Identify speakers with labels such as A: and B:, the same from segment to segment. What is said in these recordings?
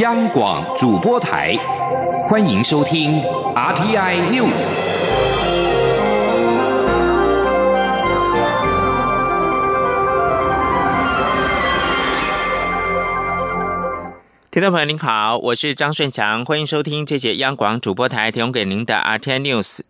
A: 央广主播台，欢迎收听 RTI News。
B: 听众朋友您好，我是张顺祥，欢迎收听这节央广主播台提供给您的 RTI News。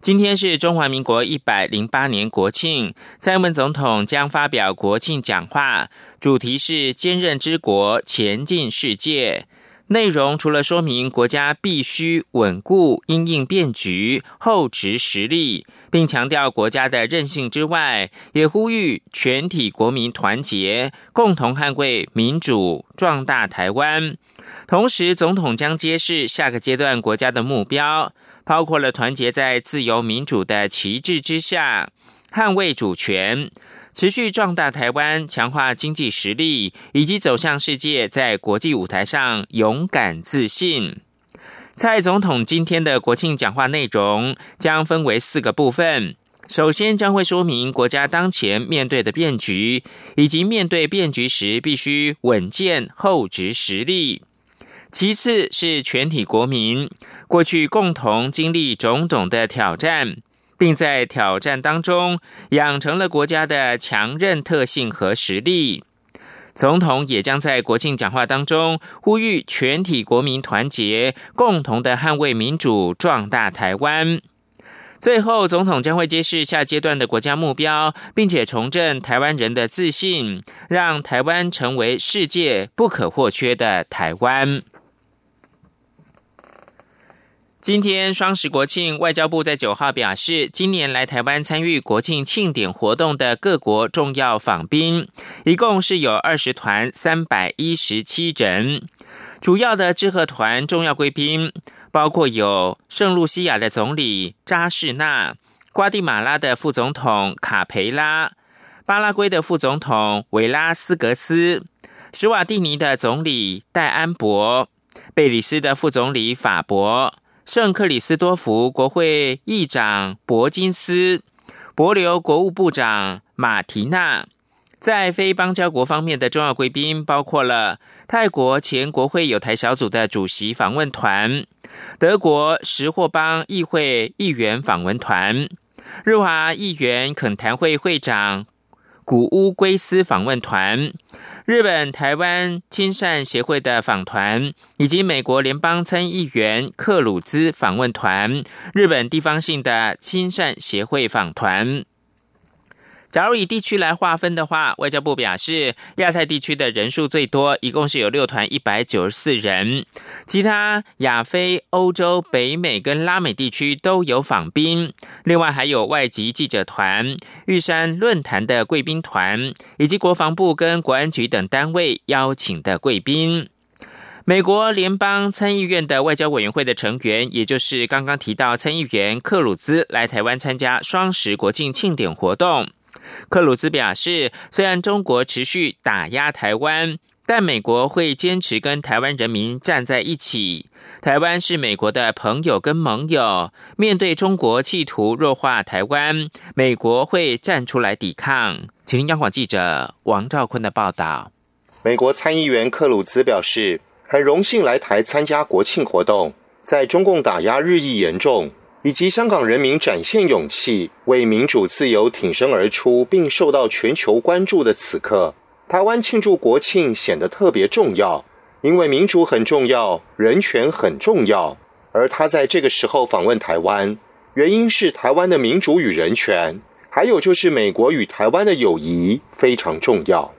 B: 今天是中华民国一百零八年国庆，蔡英文总统将发表国庆讲话，主题是坚韧之国，前进世界。内容除了说明国家必须稳固因应变局、厚植实力，并强调国家的韧性之外，也呼吁全体国民团结，共同捍卫民主，壮大台湾。同时，总统将揭示下个阶段国家的目标。包括了团结在自由民主的旗帜之下，捍卫主权，持续壮大台湾，强化经济实力，以及走向世界，在国际舞台上勇敢自信。蔡总统今天的国庆讲话内容将分为四个部分，首先将会说明国家当前面对的变局，以及面对变局时必须稳健厚植实力。其次是全体国民过去共同经历种种的挑战，并在挑战当中养成了国家的强韧特性和实力。总统也将在国庆讲话当中呼吁全体国民团结，共同的捍卫民主，壮大台湾。最后，总统将会揭示下阶段的国家目标，并且重振台湾人的自信，让台湾成为世界不可或缺的台湾。今天双十国庆，外交部在九号表示，今年来台湾参与国庆庆典活动的各国重要访宾，一共是有二十团三百一十七人。主要的致贺团重要贵宾包括有圣露西亚的总理扎士纳、瓜地马拉的副总统卡培拉、巴拉圭的副总统维拉斯格斯、史瓦蒂尼的总理戴安博、贝里斯的副总理法博。圣克里斯多福国会议长伯金斯、博留国务部长马提娜，在非邦交国方面的重要贵宾包括了泰国前国会有台小组的主席访问团、德国石货邦议会议员访问团、日华议员恳谈会会长古乌圭斯访问团。日本台湾亲善协会的访团，以及美国联邦参议员克鲁兹访问团，日本地方性的亲善协会访团。假如以地区来划分的话，外交部表示，亚太地区的人数最多，一共是有六团一百九十四人。其他亚非、欧洲、北美跟拉美地区都有访宾，另外还有外籍记者团、玉山论坛的贵宾团，以及国防部跟国安局等单位邀请的贵宾。美国联邦参议院的外交委员会的成员，也就是刚刚提到参议员克鲁兹来台湾参加双十国庆庆典活动。克鲁兹表示，虽然中国持续打压台湾，但美国会坚持跟台湾人民站在一起。台湾是美国的朋友跟盟友，面对中国企图弱化台湾，美国会站出来抵抗。请听央广记者王兆坤的报道。
C: 美国参议员克鲁兹表示，很荣幸来台参加国庆活动，在中共打压日益严重。以及香港人民展现勇气，为民主自由挺身而出，并受到全球关注的此刻，台湾庆祝国庆显得特别重要。因为民主很重要，人权很重要。而他在这个时候访问台湾，原因是台湾的民主与人权，还有就是美国与台湾的友谊非常重要。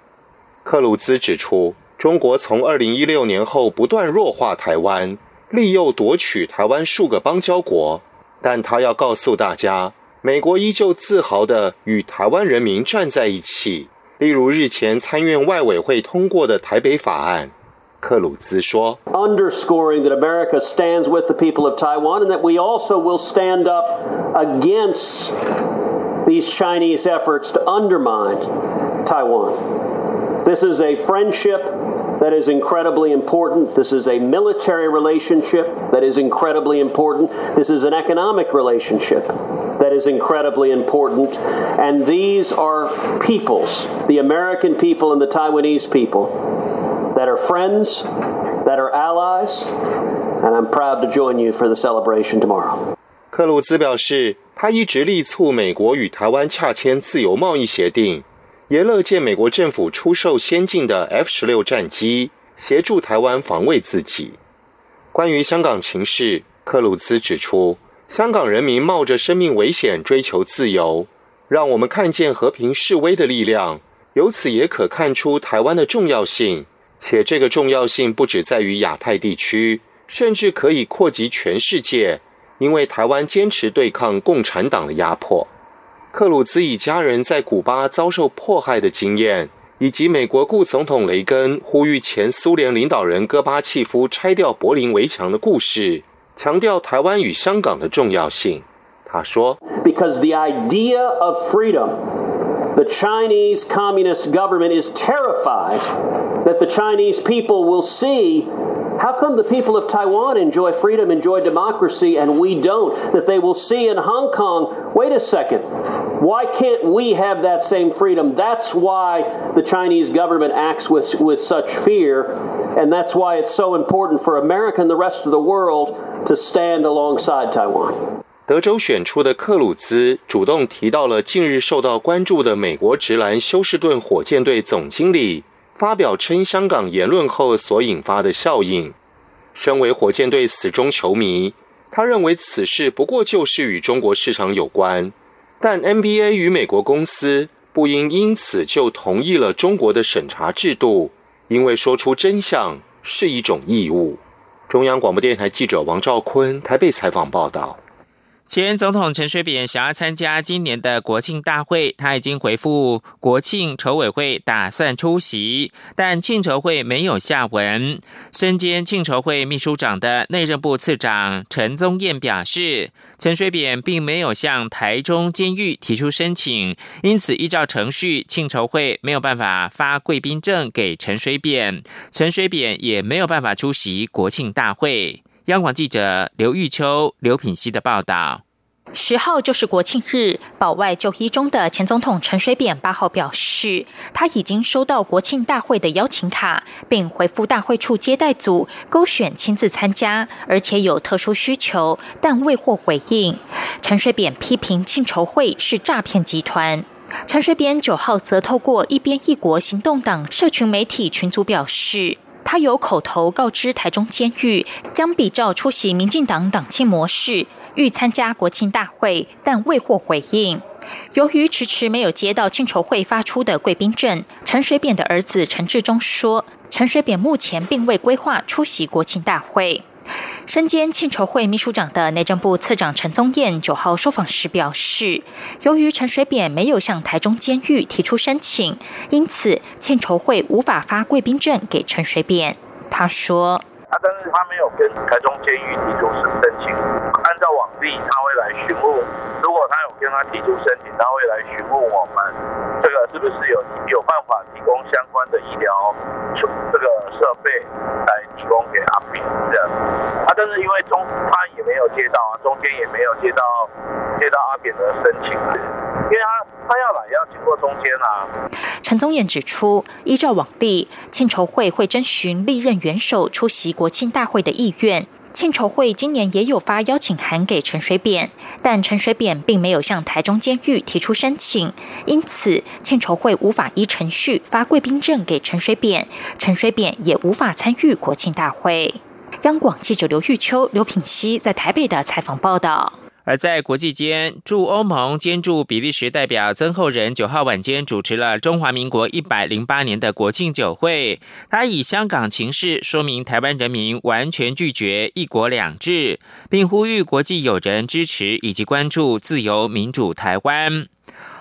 C: 克鲁兹指出，中国从二零一六年后不断弱化台湾，利诱夺取台湾数个邦交国。但他要告诉大家，美国依旧自豪的与台湾人民站在一起。例如日前参院外委会通过的台北法案，克鲁兹说：“
D: Underscoring that America stands with the people of Taiwan and that we also will stand up against these Chinese efforts to undermine Taiwan. This is a friendship.” that is incredibly important. This is a military relationship that is incredibly important. This is an economic relationship that is incredibly important. And these are peoples, the American people and the Taiwanese people, that are friends that are allies, and I'm proud to join you for the celebration tomorrow.
C: 克鲁兹表示，他一直力促美国与台湾洽签自由贸易协定， 也乐见美国政府出售先进的 F 十六战机，协助台湾防卫自己。关于香港情势，克鲁兹指出，香港人民冒着生命危险追求自由，让我们看见和平示威的力量。由此也可看出台湾的重要性，且这个重要性不只在于亚太地区，甚至可以扩及全世界。因为台湾坚持对抗共产党的压迫。克鲁兹一家人在古巴遭受迫害的经验，以及美国副总统雷根呼吁前苏联领导人戈巴契夫拆掉柏林围墙的故事，强调台湾与香港的重要性。他说
D: ：“Because the idea of freedom.” The Chinese Communist government is terrified that the Chinese people will see how come the people of Taiwan enjoy freedom, enjoy democracy, and we don't? That they will see in Hong Kong, wait a second, why can't we have that same freedom? That's why the Chinese government acts with, with such fear, and that's why it's so important for America and the rest of the world to stand alongside Taiwan.
C: 德州选出的克鲁兹主动提到了近日受到关注的美国直男休斯顿火箭队总经理发表称香港言论后所引发的效应。身为火箭队死忠球迷，他认为此事不过就是与中国市场有关，但 NBA 与美国公司不应因此就同意了中国的审查制度，因为说出真相是一种义务。中央广播电台记者王兆坤台北采访报道。
B: 前总统陈水扁想要参加今年的国庆大会，他已经回复国庆筹委会打算出席，但庆筹会没有下文。身兼庆筹会秘书长的内政部次长陈宗彦表示，陈水扁并没有向台中监狱提出申请，因此依照程序，庆筹会没有办法发贵宾证给陈水扁，陈水扁也没有办法出席国庆大会。央广记者刘玉秋、刘品熙的报道。
E: 十号就是国庆日，保外就医中的前总统陈水扁八号表示，他已经收到国庆大会的邀请卡，并回复大会处接待组勾选亲自参加，而且有特殊需求，但未获回应。陈水扁批评庆筹会是诈骗集团。陈水扁九号则透过一边一国行动党社群媒体群组表示。他有口头告知台中监狱，将比照出席民进党党庆模式，欲参加国庆大会，但未获回应。由于迟迟没有接到庆筹会发出的贵宾证，陈水扁的儿子陈志忠说，陈水扁目前并未规划出席国庆大会。身兼庆筹会秘书长的内政部次长陈宗彦九号受访时表示，由于陈水扁没有向台中监狱提出申请，因此庆筹会无法发贵宾证给陈水扁。他说：“啊，但是他没有跟台中监狱提出申请，按照往例他会来询问，如果他有跟他提出申请，他会来询问我们，这个是不是有有办法提供相关的医疗这个设备来提供给阿炳这样。”但是因为中他也没有接到啊，中间也没有接到接到阿扁的申请，因为他他要来要经过中间啊。陈宗彦指出，依照往例，庆筹会会征询历任元首出席国庆大会的意愿。庆筹会今年也有发邀请函给陈水扁，但陈水扁并没有向台中监狱提出申请，因此庆筹会无法依程序发贵宾证给陈水扁，陈水扁也无法参与国庆大会。央广记者刘玉秋、刘品熙在台北的采访报道。
B: 而在国际间，驻欧盟兼驻比利时代表曾厚仁九号晚间主持了中华民国一百零八年的国庆酒会。他以香港情势说明台湾人民完全拒绝一国两制，并呼吁国际友人支持以及关注自由民主台湾。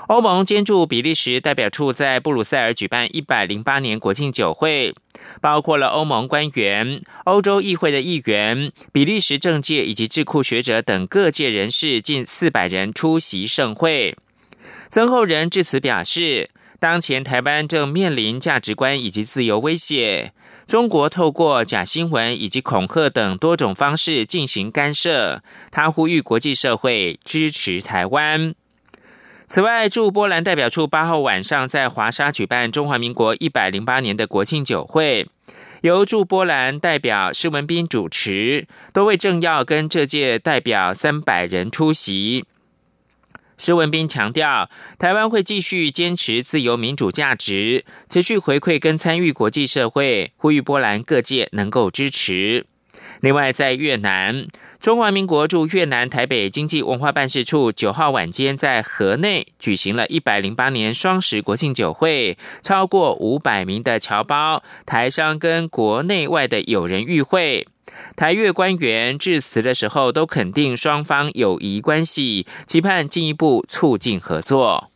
B: 欧盟兼驻比利时代表处在布鲁塞尔举办一百零八年国庆酒会，包括了欧盟官员、欧洲议会的议员、比利时政界以及智库学者等各界人士近四百人出席盛会。曾厚仁致辞表示，当前台湾正面临价值观以及自由威胁，中国透过假新闻以及恐吓等多种方式进行干涉。他呼吁国际社会支持台湾。此外，驻波兰代表处八号晚上在华沙举办中华民国一百零八年的国庆酒会，由驻波兰代表施文斌主持，多位政要跟这届代表三百人出席。施文斌强调，台湾会继续坚持自由民主价值，持续回馈跟参与国际社会，呼吁波兰各界能够支持。另外，在越南，中华民国驻越南台北经济文化办事处九号晚间在河内举行了一百零八年双十国庆酒会，超过五百名的侨胞、台商跟国内外的友人与会。台越官员致辞的时候，都肯定双方友谊关系，期盼进一步促进合作。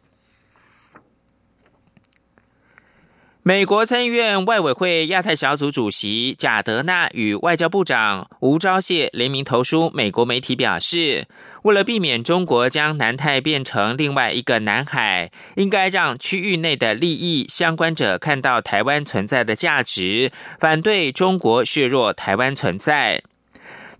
B: 美国参议院外委会亚太小组主席贾德纳与外交部长吴钊燮联名投书美国媒体，表示，为了避免中国将南太变成另外一个南海，应该让区域内的利益相关者看到台湾存在的价值，反对中国削弱台湾存在。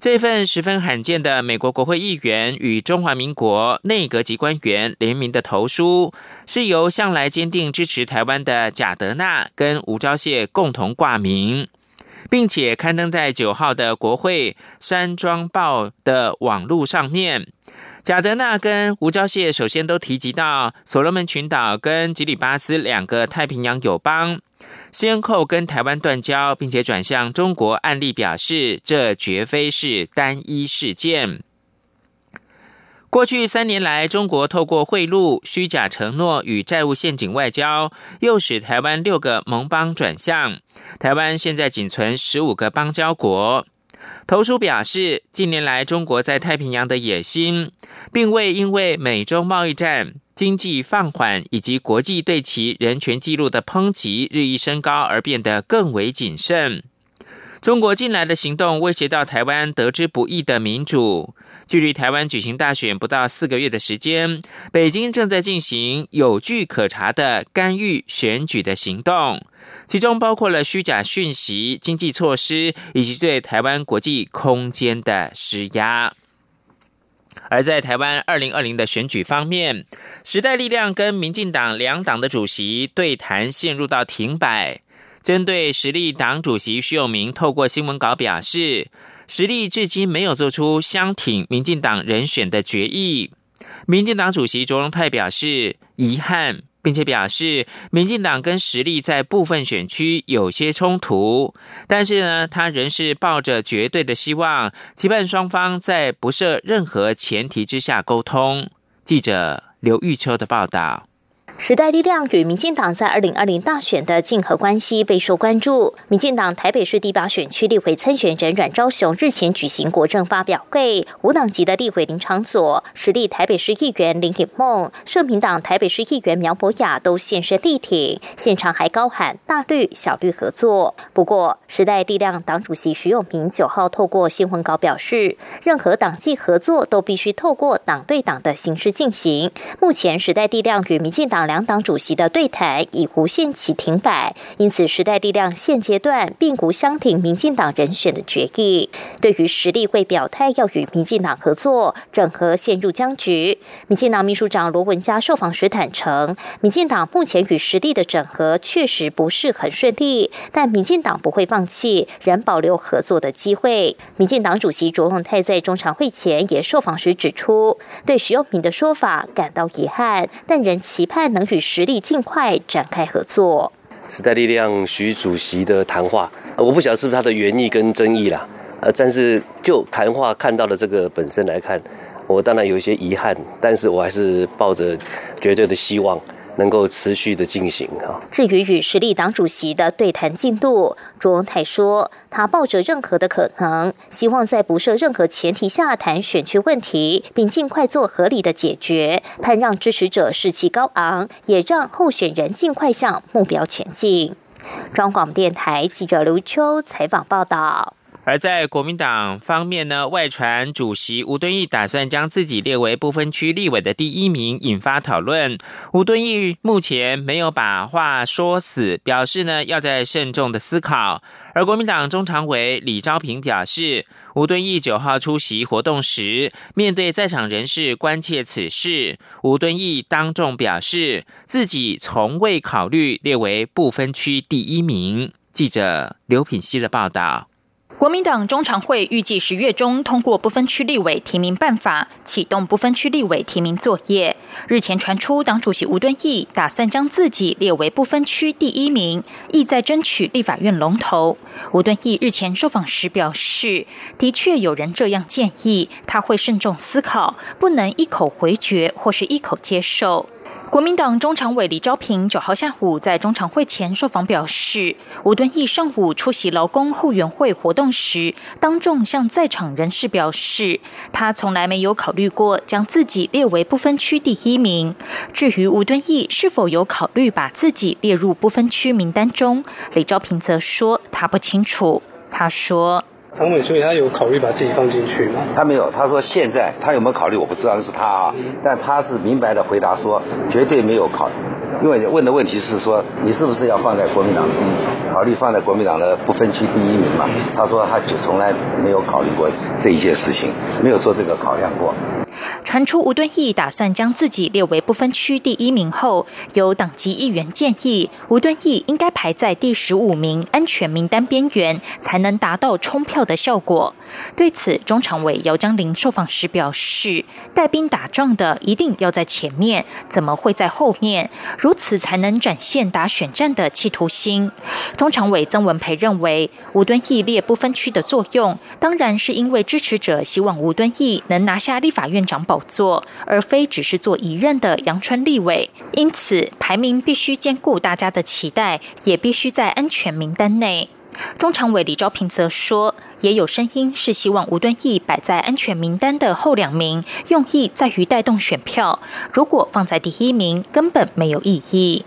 B: 这份十分罕见的美国国会议员与中华民国内阁级官员联名的投书，是由向来坚定支持台湾的贾德纳跟吴钊燮共同挂名，并且刊登在九号的国会山庄报的网络上面。贾德纳跟吴钊燮首先都提及到所罗门群岛跟吉里巴斯两个太平洋友邦。先后跟台湾断交，并且转向中国案例表示，这绝非是单一事件。过去三年来，中国透过贿赂、虚假承诺与债务陷阱外交，又使台湾六个盟邦转向。台湾现在仅存十五个邦交国。投书表示，近年来中国在太平洋的野心，并未因为美中贸易战。经济放缓以及国际对其人权记录的抨击日益升高，而变得更为谨慎。中国近来的行动威胁到台湾得之不易的民主。距离台湾举行大选不到四个月的时间，北京正在进行有据可查的干预选举的行动，其中包括了虚假讯息、经济措施以及对台湾国际空间的施压。而在台湾二零二零的选举方面，时代力量跟民进党两党的主席对谈陷入到停摆。针对实力党主席徐永明透过新闻稿表示，实力至今没有做出相挺民进党人选的决议。民进党主席卓荣泰表示遗憾。并且表示，民进党跟实力在部分选区有些冲突，但是呢，他仍是抱着绝对的希望，期盼双方在不设任何前提之下沟通。记者刘玉秋的报道。
F: 时代力量与民进党在二零二零大选的竞合关系备受关注。民进党台北市第八选区立委参选人阮昭雄日前举行国政发表会，无党籍的立委林长佐、实力台北市议员林颖梦、社民党台北市议员苗博雅都现身力挺，现场还高喊“大绿小绿合作”。不过，时代力量党主席徐永明九号透过新闻稿表示，任何党际合作都必须透过党对党的形式进行。目前，时代力量与民进党。两党主席的对谈已无限期停摆，因此时代力量现阶段并无相挺民进党人选的决议。对于实力会表态要与民进党合作，整合陷入僵局。民进党秘书长罗文嘉受访时坦诚，民进党目前与实力的整合确实不是很顺利，但民进党不会放弃，仍保留合作的机会。民进党主席卓永泰在中常会前也受访时指出，对徐永平的说法感到遗憾，但仍期盼能。能与实力尽快展开合作。
G: 时代力量徐主席的谈话，我不晓得是不是他的原意跟争议啦。呃，但是就谈话看到的这个本身来看，我当然有一些遗憾，但是我还是抱着绝对的希望。能够持续的进行啊。
F: 至于与实力党主席的对谈进度，卓文泰说，他抱着任何的可能，希望在不设任何前提下谈选区问题，并尽快做合理的解决，盼让支持者士气高昂，也让候选人尽快向目标前进。中广电台记者刘秋采访报道。
B: 而在国民党方面呢，外传主席吴敦义打算将自己列为不分区立委的第一名，引发讨论。吴敦义目前没有把话说死，表示呢要在慎重的思考。而国民党中常委李昭平表示，吴敦义九号出席活动时，面对在场人士关切此事，吴敦义当众表示自己从未考虑列为不分区第一名。记者刘品希的报道。
E: 国民党中常会预计十月中通过不分区立委提名办法，启动不分区立委提名作业。日前传出，党主席吴敦义打算将自己列为不分区第一名，意在争取立法院龙头。吴敦义日前受访时表示，的确有人这样建议，他会慎重思考，不能一口回绝或是一口接受。国民党中常委李昭平九号下午在中常会前受访表示，吴敦义上午出席劳工后援会活动时，当众向在场人士表示，他从来没有考虑过将自己列为不分区第一名。至于吴敦义是否有考虑把自己列入不分区名单中，李昭平则说他不清楚。他说。
H: 常委，所以他有考虑把自己放进去吗？
I: 他没有，他说现在他有没有考虑我不知道，那是他啊。但他是明白的回答说，绝对没有考虑，因为问的问题是说你是不是要放在国民党，考虑放在国民党的不分区第一名嘛？他说他就从来没有考虑过这一件事情，没有做这个考量过。
E: 传出吴敦义打算将自己列为不分区第一名后，有党籍议员建议吴敦义应该排在第十五名安全名单边缘，才能达到冲票的效果。对此，中常委姚江林受访时表示：“带兵打仗的一定要在前面，怎么会在后面？如此才能展现打选战的企图心。”中常委曾文培认为，吴敦义列不分区的作用，当然是因为支持者希望吴敦义能拿下立法院。长宝座，而非只是做一任的阳春立委，因此排名必须兼顾大家的期待，也必须在安全名单内。中常委李昭平则说，也有声音是希望吴敦义摆在安全名单的后两名，用意在于带动选票。如果放在第一名，根本没有意义。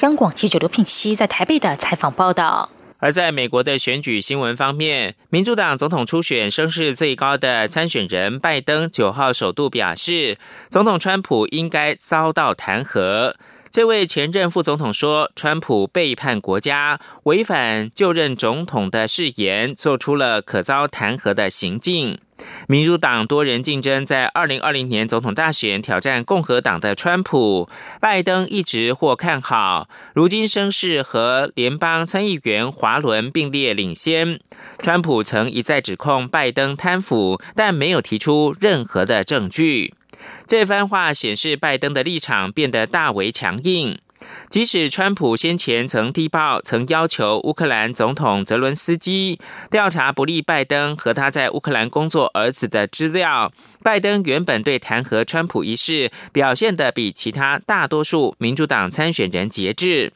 E: 央广记者刘品熙在台北的采访报道。
B: 而在美国的选举新闻方面，民主党总统初选声势最高的参选人拜登九号首度表示，总统川普应该遭到弹劾。这位前任副总统说，川普背叛国家，违反就任总统的誓言，做出了可遭弹劾的行径。民主党多人竞争在二零二零年总统大选挑战共和党的川普，拜登一直获看好，如今声势和联邦参议员华伦并列领先。川普曾一再指控拜登贪腐，但没有提出任何的证据。这番话显示拜登的立场变得大为强硬。即使川普先前曾递报，曾要求乌克兰总统泽伦斯基调查不利拜登和他在乌克兰工作儿子的资料，拜登原本对弹劾川普一事表现得比其他大多数民主党参选人节制。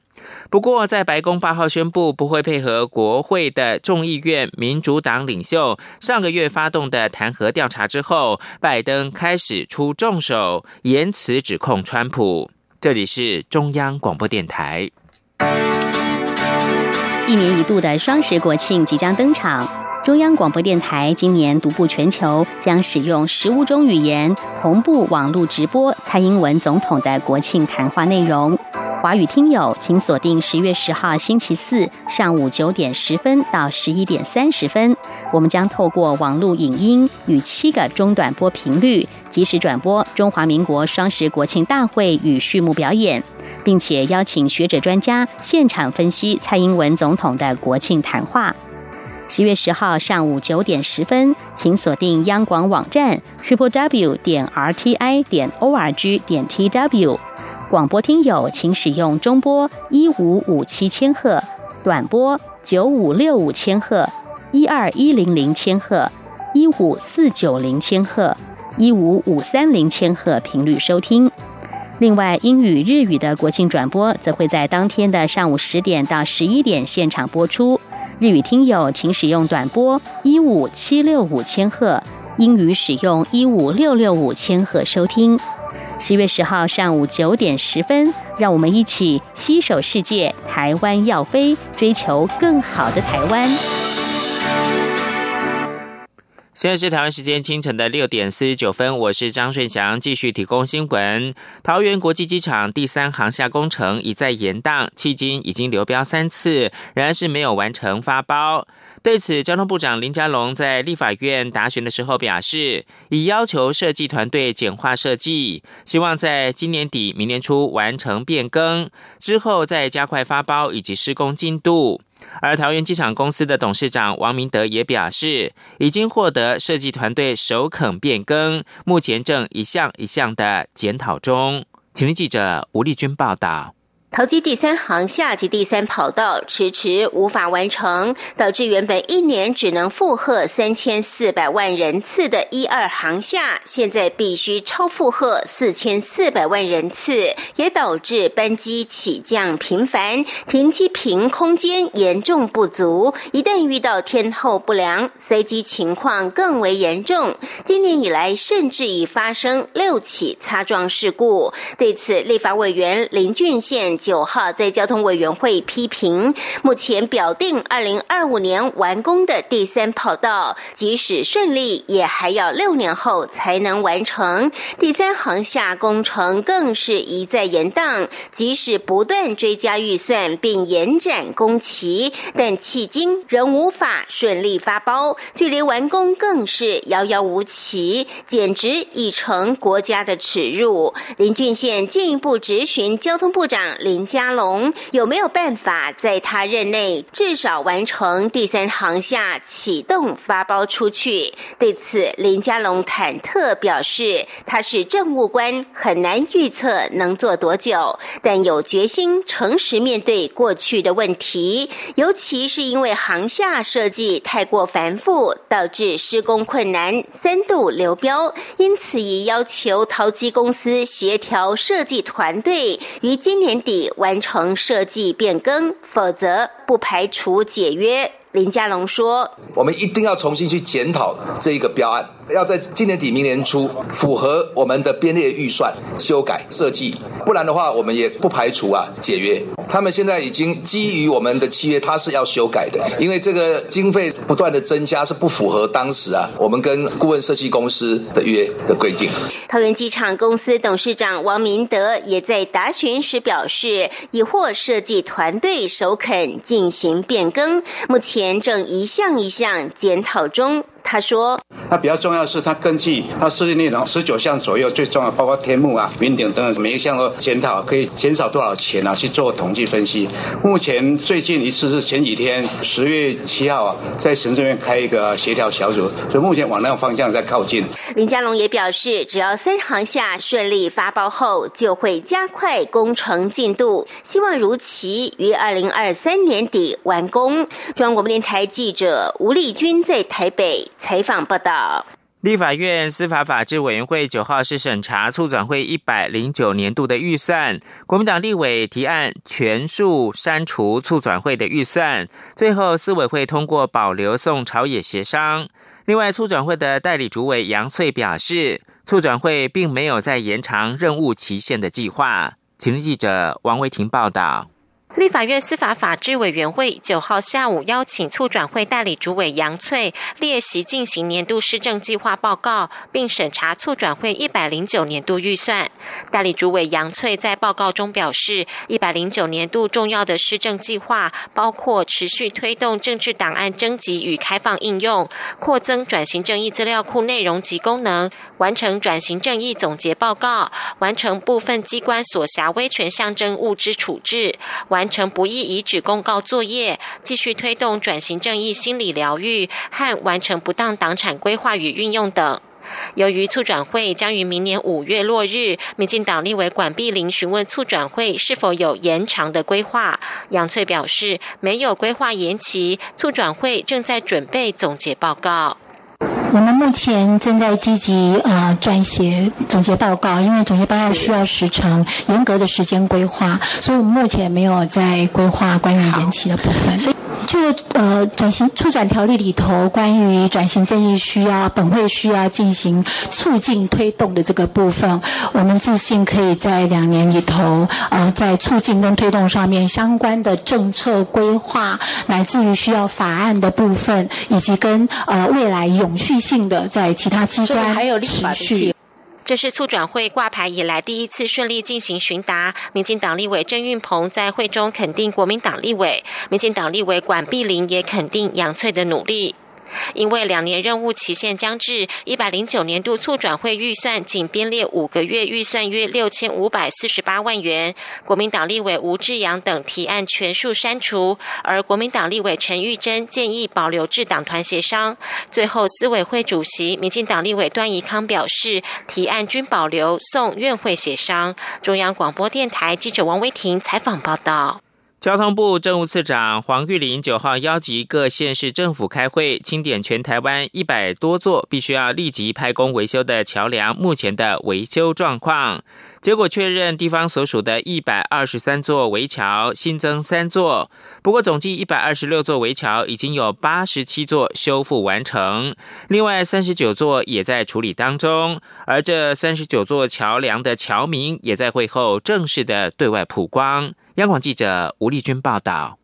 B: 不过，在白宫八号宣布不会配合国会的众议院民主党领袖上个月发动的弹劾调查之后，拜登开始出重手，言辞指控川普。这里是中央广播电台。
J: 一年一度的双十国庆即将登场，中央广播电台今年独步全球，将使用十五种语言同步网络直播蔡英文总统的国庆谈话内容。华语听友请锁定十月十号星期四上午九点十分到十一点三十分，我们将透过网络影音与七个中短波频率。及时转播中华民国双十国庆大会与序幕表演，并且邀请学者专家现场分析蔡英文总统的国庆谈话。十月十号上午九点十分，请锁定央广网站 triple w 点 r t i 点 o r g 点 t w。广播听友请使用中波一五五七千赫、短波九五六五千赫、一二一零零千赫、一五四九零千赫。一五五三零千赫频率收听。另外，英语、日语的国庆转播则会在当天的上午十点到十一点现场播出。日语听友请使用短波一五七六五千赫，英语使用一五六六五千赫收听。十月十号上午九点十分，让我们一起携手世界，台湾要飞，追求更好的台湾。
B: 现在是台湾时间清晨的六点四十九分，我是张顺祥，继续提供新闻。桃园国际机场第三航厦工程已在延宕，迄今已经流标三次，仍然是没有完成发包。对此，交通部长林佳龙在立法院答询的时候表示，已要求设计团队简化设计，希望在今年底、明年初完成变更，之后再加快发包以及施工进度。而桃园机场公司的董事长王明德也表示，已经获得设计团队首肯变更，目前正一项一项的检讨中。请听记者吴丽君报道。
K: 桃机第三航厦及第三跑道迟迟无法完成，导致原本一年只能负荷三千四百万人次的一二航厦，现在必须超负荷四千四百万人次，也导致班机起降频繁，停机坪空间严重不足。一旦遇到天候不良，塞机情况更为严重。今年以来，甚至已发生六起擦撞事故。对此，立法委员林俊宪。九号在交通委员会批评，目前表定二零二五年完工的第三跑道，即使顺利，也还要六年后才能完成。第三航厦工程更是一再延宕，即使不断追加预算并延展工期，但迄今仍无法顺利发包，距离完工更是遥遥无期，简直已成国家的耻辱。林俊宪进一步质询交通部长林。林佳龙有没有办法在他任内至少完成第三航厦启动发包出去？对此，林佳龙忐忑表示，他是政务官，很难预测能做多久，但有决心诚实面对过去的问题。尤其是因为航厦设计太过繁复，导致施工困难，三度流标，因此已要求淘机公司协调设计团队于今年底。完成设计变更，否则不排除解约。林佳龙说：“
L: 我们一定要重新去检讨这一个标案。”要在今年底、明年初符合我们的编列预算修改设计，不然的话，我们也不排除啊解约。他们现在已经基于我们的契约，他是要修改的，因为这个经费不断的增加是不符合当时啊我们跟顾问设计公司的约的规定。
K: 桃园机场公司董事长王明德也在答询时表示，已获设计团队首肯进行变更，目前廉政一项一项检讨中。他说：“
M: 他比较重要的是，他根据他设计内容十九项左右，最重要包括天幕啊、云顶等等，每一项都检讨，可以减少多少钱啊？去做统计分析。目前最近一次是前几天十月七号啊，在行政院开一个协调小组，所以目前往那个方向在靠近。”
K: 林佳龙也表示，只要三航下顺利发包后，就会加快工程进度，希望如期于二零二三年底完工。中央广播电台记者吴丽君在台北。采访报道：
B: 立法院司法法制委员会九号是审查促转会一百零九年度的预算，国民党立委提案全数删除促转会的预算，最后司委会通过保留送朝野协商。另外，促转会的代理主委杨翠表示，促转会并没有在延长任务期限的计划。请记者王维婷报道。
N: 立法院司法法制委员会九号下午邀请促转会代理主委杨翠列席进行年度施政计划报告，并审查促转会一百零九年度预算。代理主委杨翠在报告中表示，一百零九年度重要的施政计划包括持续推动政治档案征集与开放应用，扩增转型正义资料库内容及功能，完成转型正义总结报告，完成部分机关所辖威权象征物之处置，完。完成不易遗址公告作业，继续推动转型正义心理疗愈和完成不当党产规划与运用等。由于促转会将于明年五月落日，民进党立委管碧玲询问促转会是否有延长的规划。杨翠表示没有规划延期，促转会正在准备总结报告。
O: 我们目前正在积极啊撰写总结报告，因为总结报告需要时长、严格的时间规划，所以我们目前没有在规划关于延期的部分。就呃转型促转条例里头关于转型正义需要本会需要进行促进推动的这个部分，我们自信可以在两年里头，呃，在促进跟推动上面相关的政策规划，乃至于需要法案的部分，以及跟呃未来永续性的在其他机关持续。
N: 这是促转会挂牌以来第一次顺利进行询答。民进党立委郑运鹏在会中肯定国民党立委，民进党立委管碧玲也肯定杨翠的努力。因为两年任务期限将至，一百零九年度促转会预算仅编列五个月预算约六千五百四十八万元，国民党立委吴志阳等提案全数删除，而国民党立委陈玉珍建议保留至党团协商。最后，司委会主席民进党立委段宜康表示，提案均保留，送院会协商。中央广播电台记者王威婷采访报道。
B: 交通部政务次长黄玉林九号邀集各县市政府开会，清点全台湾一百多座必须要立即派工维修的桥梁目前的维修状况。结果确认，地方所属的一百二十三座围桥新增三座，不过总计一百二十六座围桥已经有八十七座修复完成，另外三十九座也在处理当中。而这三十九座桥梁的桥名也在会后正式的对外曝光。央广记者吴丽君报道。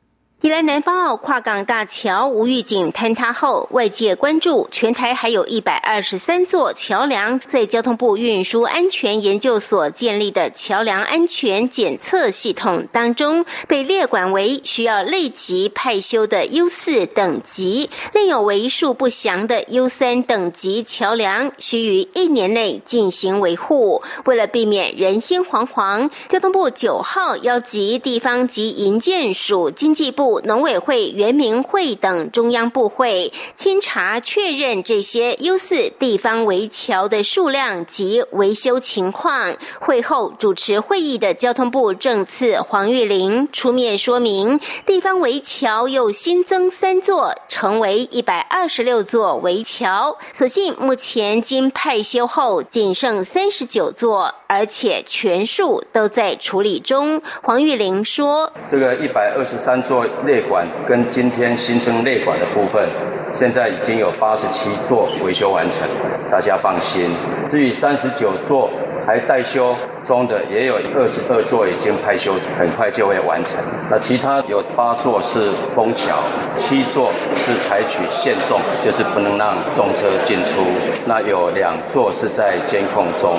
K: 宜兰南方澳跨港大桥无预警坍塌后，外界关注全台还有一百二十三座桥梁，在交通部运输安全研究所建立的桥梁安全检测系统当中，被列管为需要立即派修的 U 四等级，另有为数不详的 U 三等级桥梁需于一年内进行维护。为了避免人心惶惶，交通部九号邀集地方及营建署、经济部。农委会、原民会等中央部会清查确认这些优四地方围桥的数量及维修情况。会后主持会议的交通部政次黄玉玲出面说明，地方围桥又新增三座，成为一百二十六座围桥。所幸目前经派修后仅剩三十九座，而且全数都在处理中。黄玉玲说：“
P: 这个一百二十三座。”内管跟今天新增内管的部分，现在已经有八十七座维修完成，大家放心。至于三十九座还待修。中的也有二十二座已经派修，很快就会完成。那其他有八座是封桥，七座是采取限重，就是不能让重车进出。那有两座是在监控中。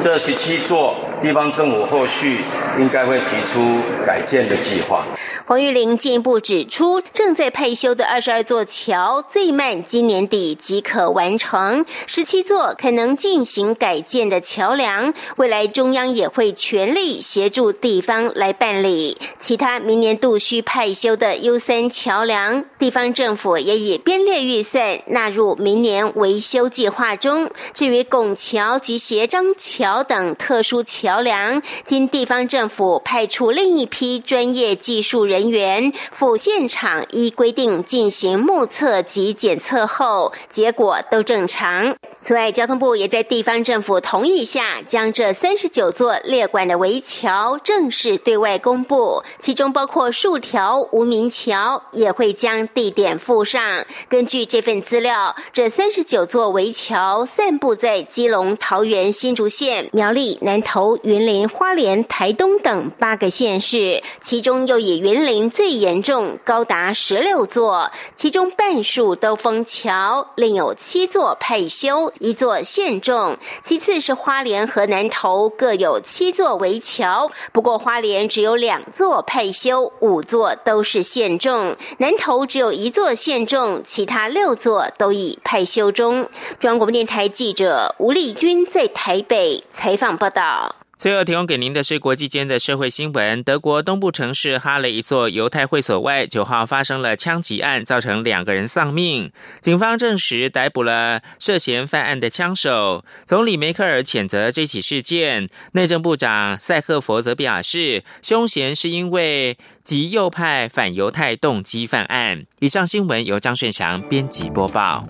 P: 这十七座地方政府后续应该会提出改建的计划。
K: 黄玉玲进一步指出，正在派修的二十二座桥，最慢今年底即可完成；十七座可能进行改建的桥梁，未来中央。也会全力协助地方来办理其他明年度需派修的 U 三桥梁，地方政府也已编列预算纳入明年维修计划中。至于拱桥及斜张桥等特殊桥桥梁，经地方政府派出另一批专业技术人员赴现场，依规定进行目测及检测后，结果都正常。此外，交通部也在地方政府同意下，将这三十九。座列管的围桥正式对外公布，其中包括数条无名桥，也会将地点附上。根据这份资料，这三十九座围桥散布在基隆、桃园、新竹县、苗栗、南投、云林、花莲、台东等八个县市，其中又以云林最严重，高达十六座，其中半数都封桥，另有七座配修，一座现重。其次是花莲和南投各有。七座围桥，不过花莲只有两座派修，五座都是现重；南投只有一座现重，其他六座都已派修中。中央广播电台记者吴丽君在台北采访报道。
B: 最后提供给您的是国际间的社会新闻：德国东部城市哈雷一座犹太会所外，九号发生了枪击案，造成两个人丧命。警方证实逮捕了涉嫌犯案的枪手。总理梅克尔谴责这起事件，内政部长塞赫佛则表示，凶嫌是因为极右派反犹太动机犯案。以上新闻由张顺祥编辑播报。